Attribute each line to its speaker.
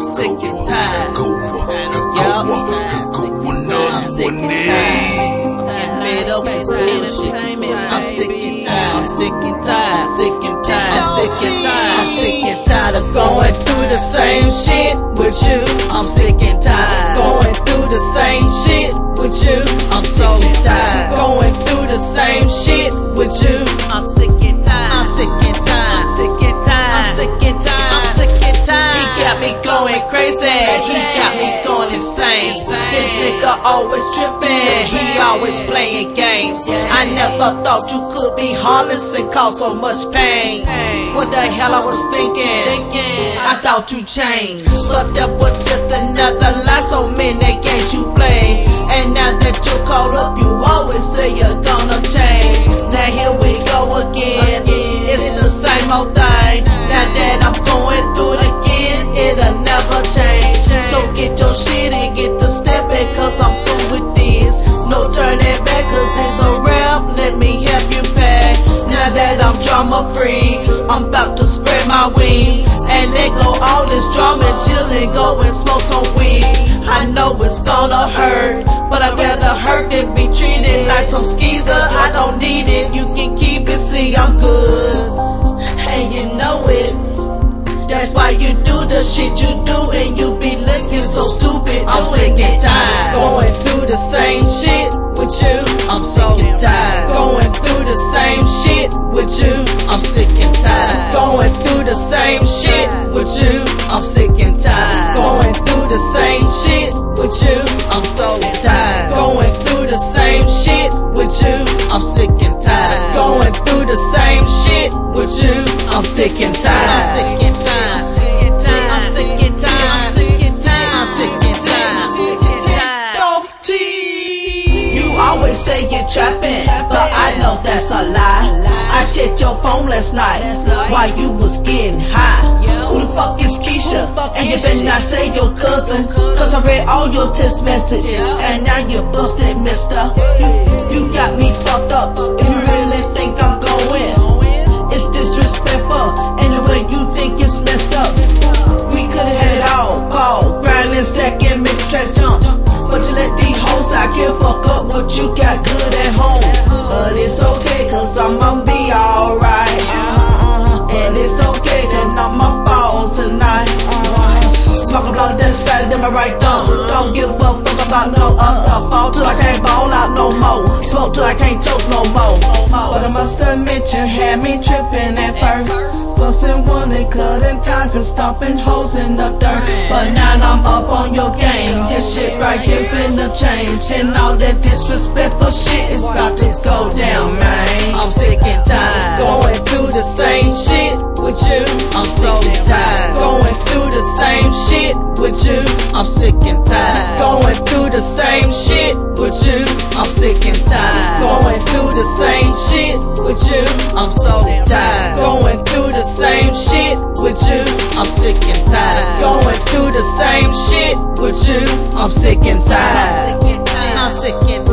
Speaker 1: I'm sick and tired.
Speaker 2: Go up,
Speaker 1: Yup.
Speaker 2: go up, go one
Speaker 1: I'm sick and tired. Getting fed up with bullshit. I'm sick and tired. I'm sick and tired. Sick and tired. I'm sick and tired. I'm sick and tired of going through the same shit with you. I'm sick and tired. Going through the same shit with you. I'm so tired. Me going crazy. He got me going insane. This nigga always tripping. He always playing games. I never thought you could be heartless and cause so much pain. What the hell I was thinking? I thought you changed. But that was just another I'm about to spread my wings. And let go all this drama and chill and go and smoke some weed. I know it's gonna hurt, but I'd rather hurt than be treated like some skeezer. I don't need it, you can keep it, see I'm good. And you know it. That's why you do the shit you do and you be looking so stupid. I'm sick and tired. Going through the same shit with you. I'm sick and tired. Going same shit with you. I'm sick and tired. Going through the same shit with you. I'm so tired. Going through the same shit with you. I'm sick and tired. Going through the same shit with you. I'm sick and tired. I'm sick and tired. I'm sick and tired. I'm sick and tired. I'm sick and tired. You always say you're trapping, but I know that's a lie. Last night while you was getting high. Who the fuck is Keisha? And you better not say your cousin, cause I read all your text messages, and now you're busted, mister. You, you got me fucked up. You really But you let these hoes out here fuck up what you got good at home. But it's okay, cause I'm gonna be alright. Uh-huh, uh-huh. And it's okay, that's not my fault tonight. Uh-huh. Smoke a that's better than my right thumb. Don't give a fuck about no other fall till I can't ball out no more. Smoke till I can't choke no more. But I must admit you had me tripping. Busting cutting ties and stomping holes in the dirt. But now I'm up on your game. This shit right here finna change. And all that disrespectful shit is about to go down, man. I'm sick and tired. Going through the same shit with you. I'm so tired. Going through the I'm sick and tired. Going through the same shit with you. I'm sick and tired. I'm sick and tired.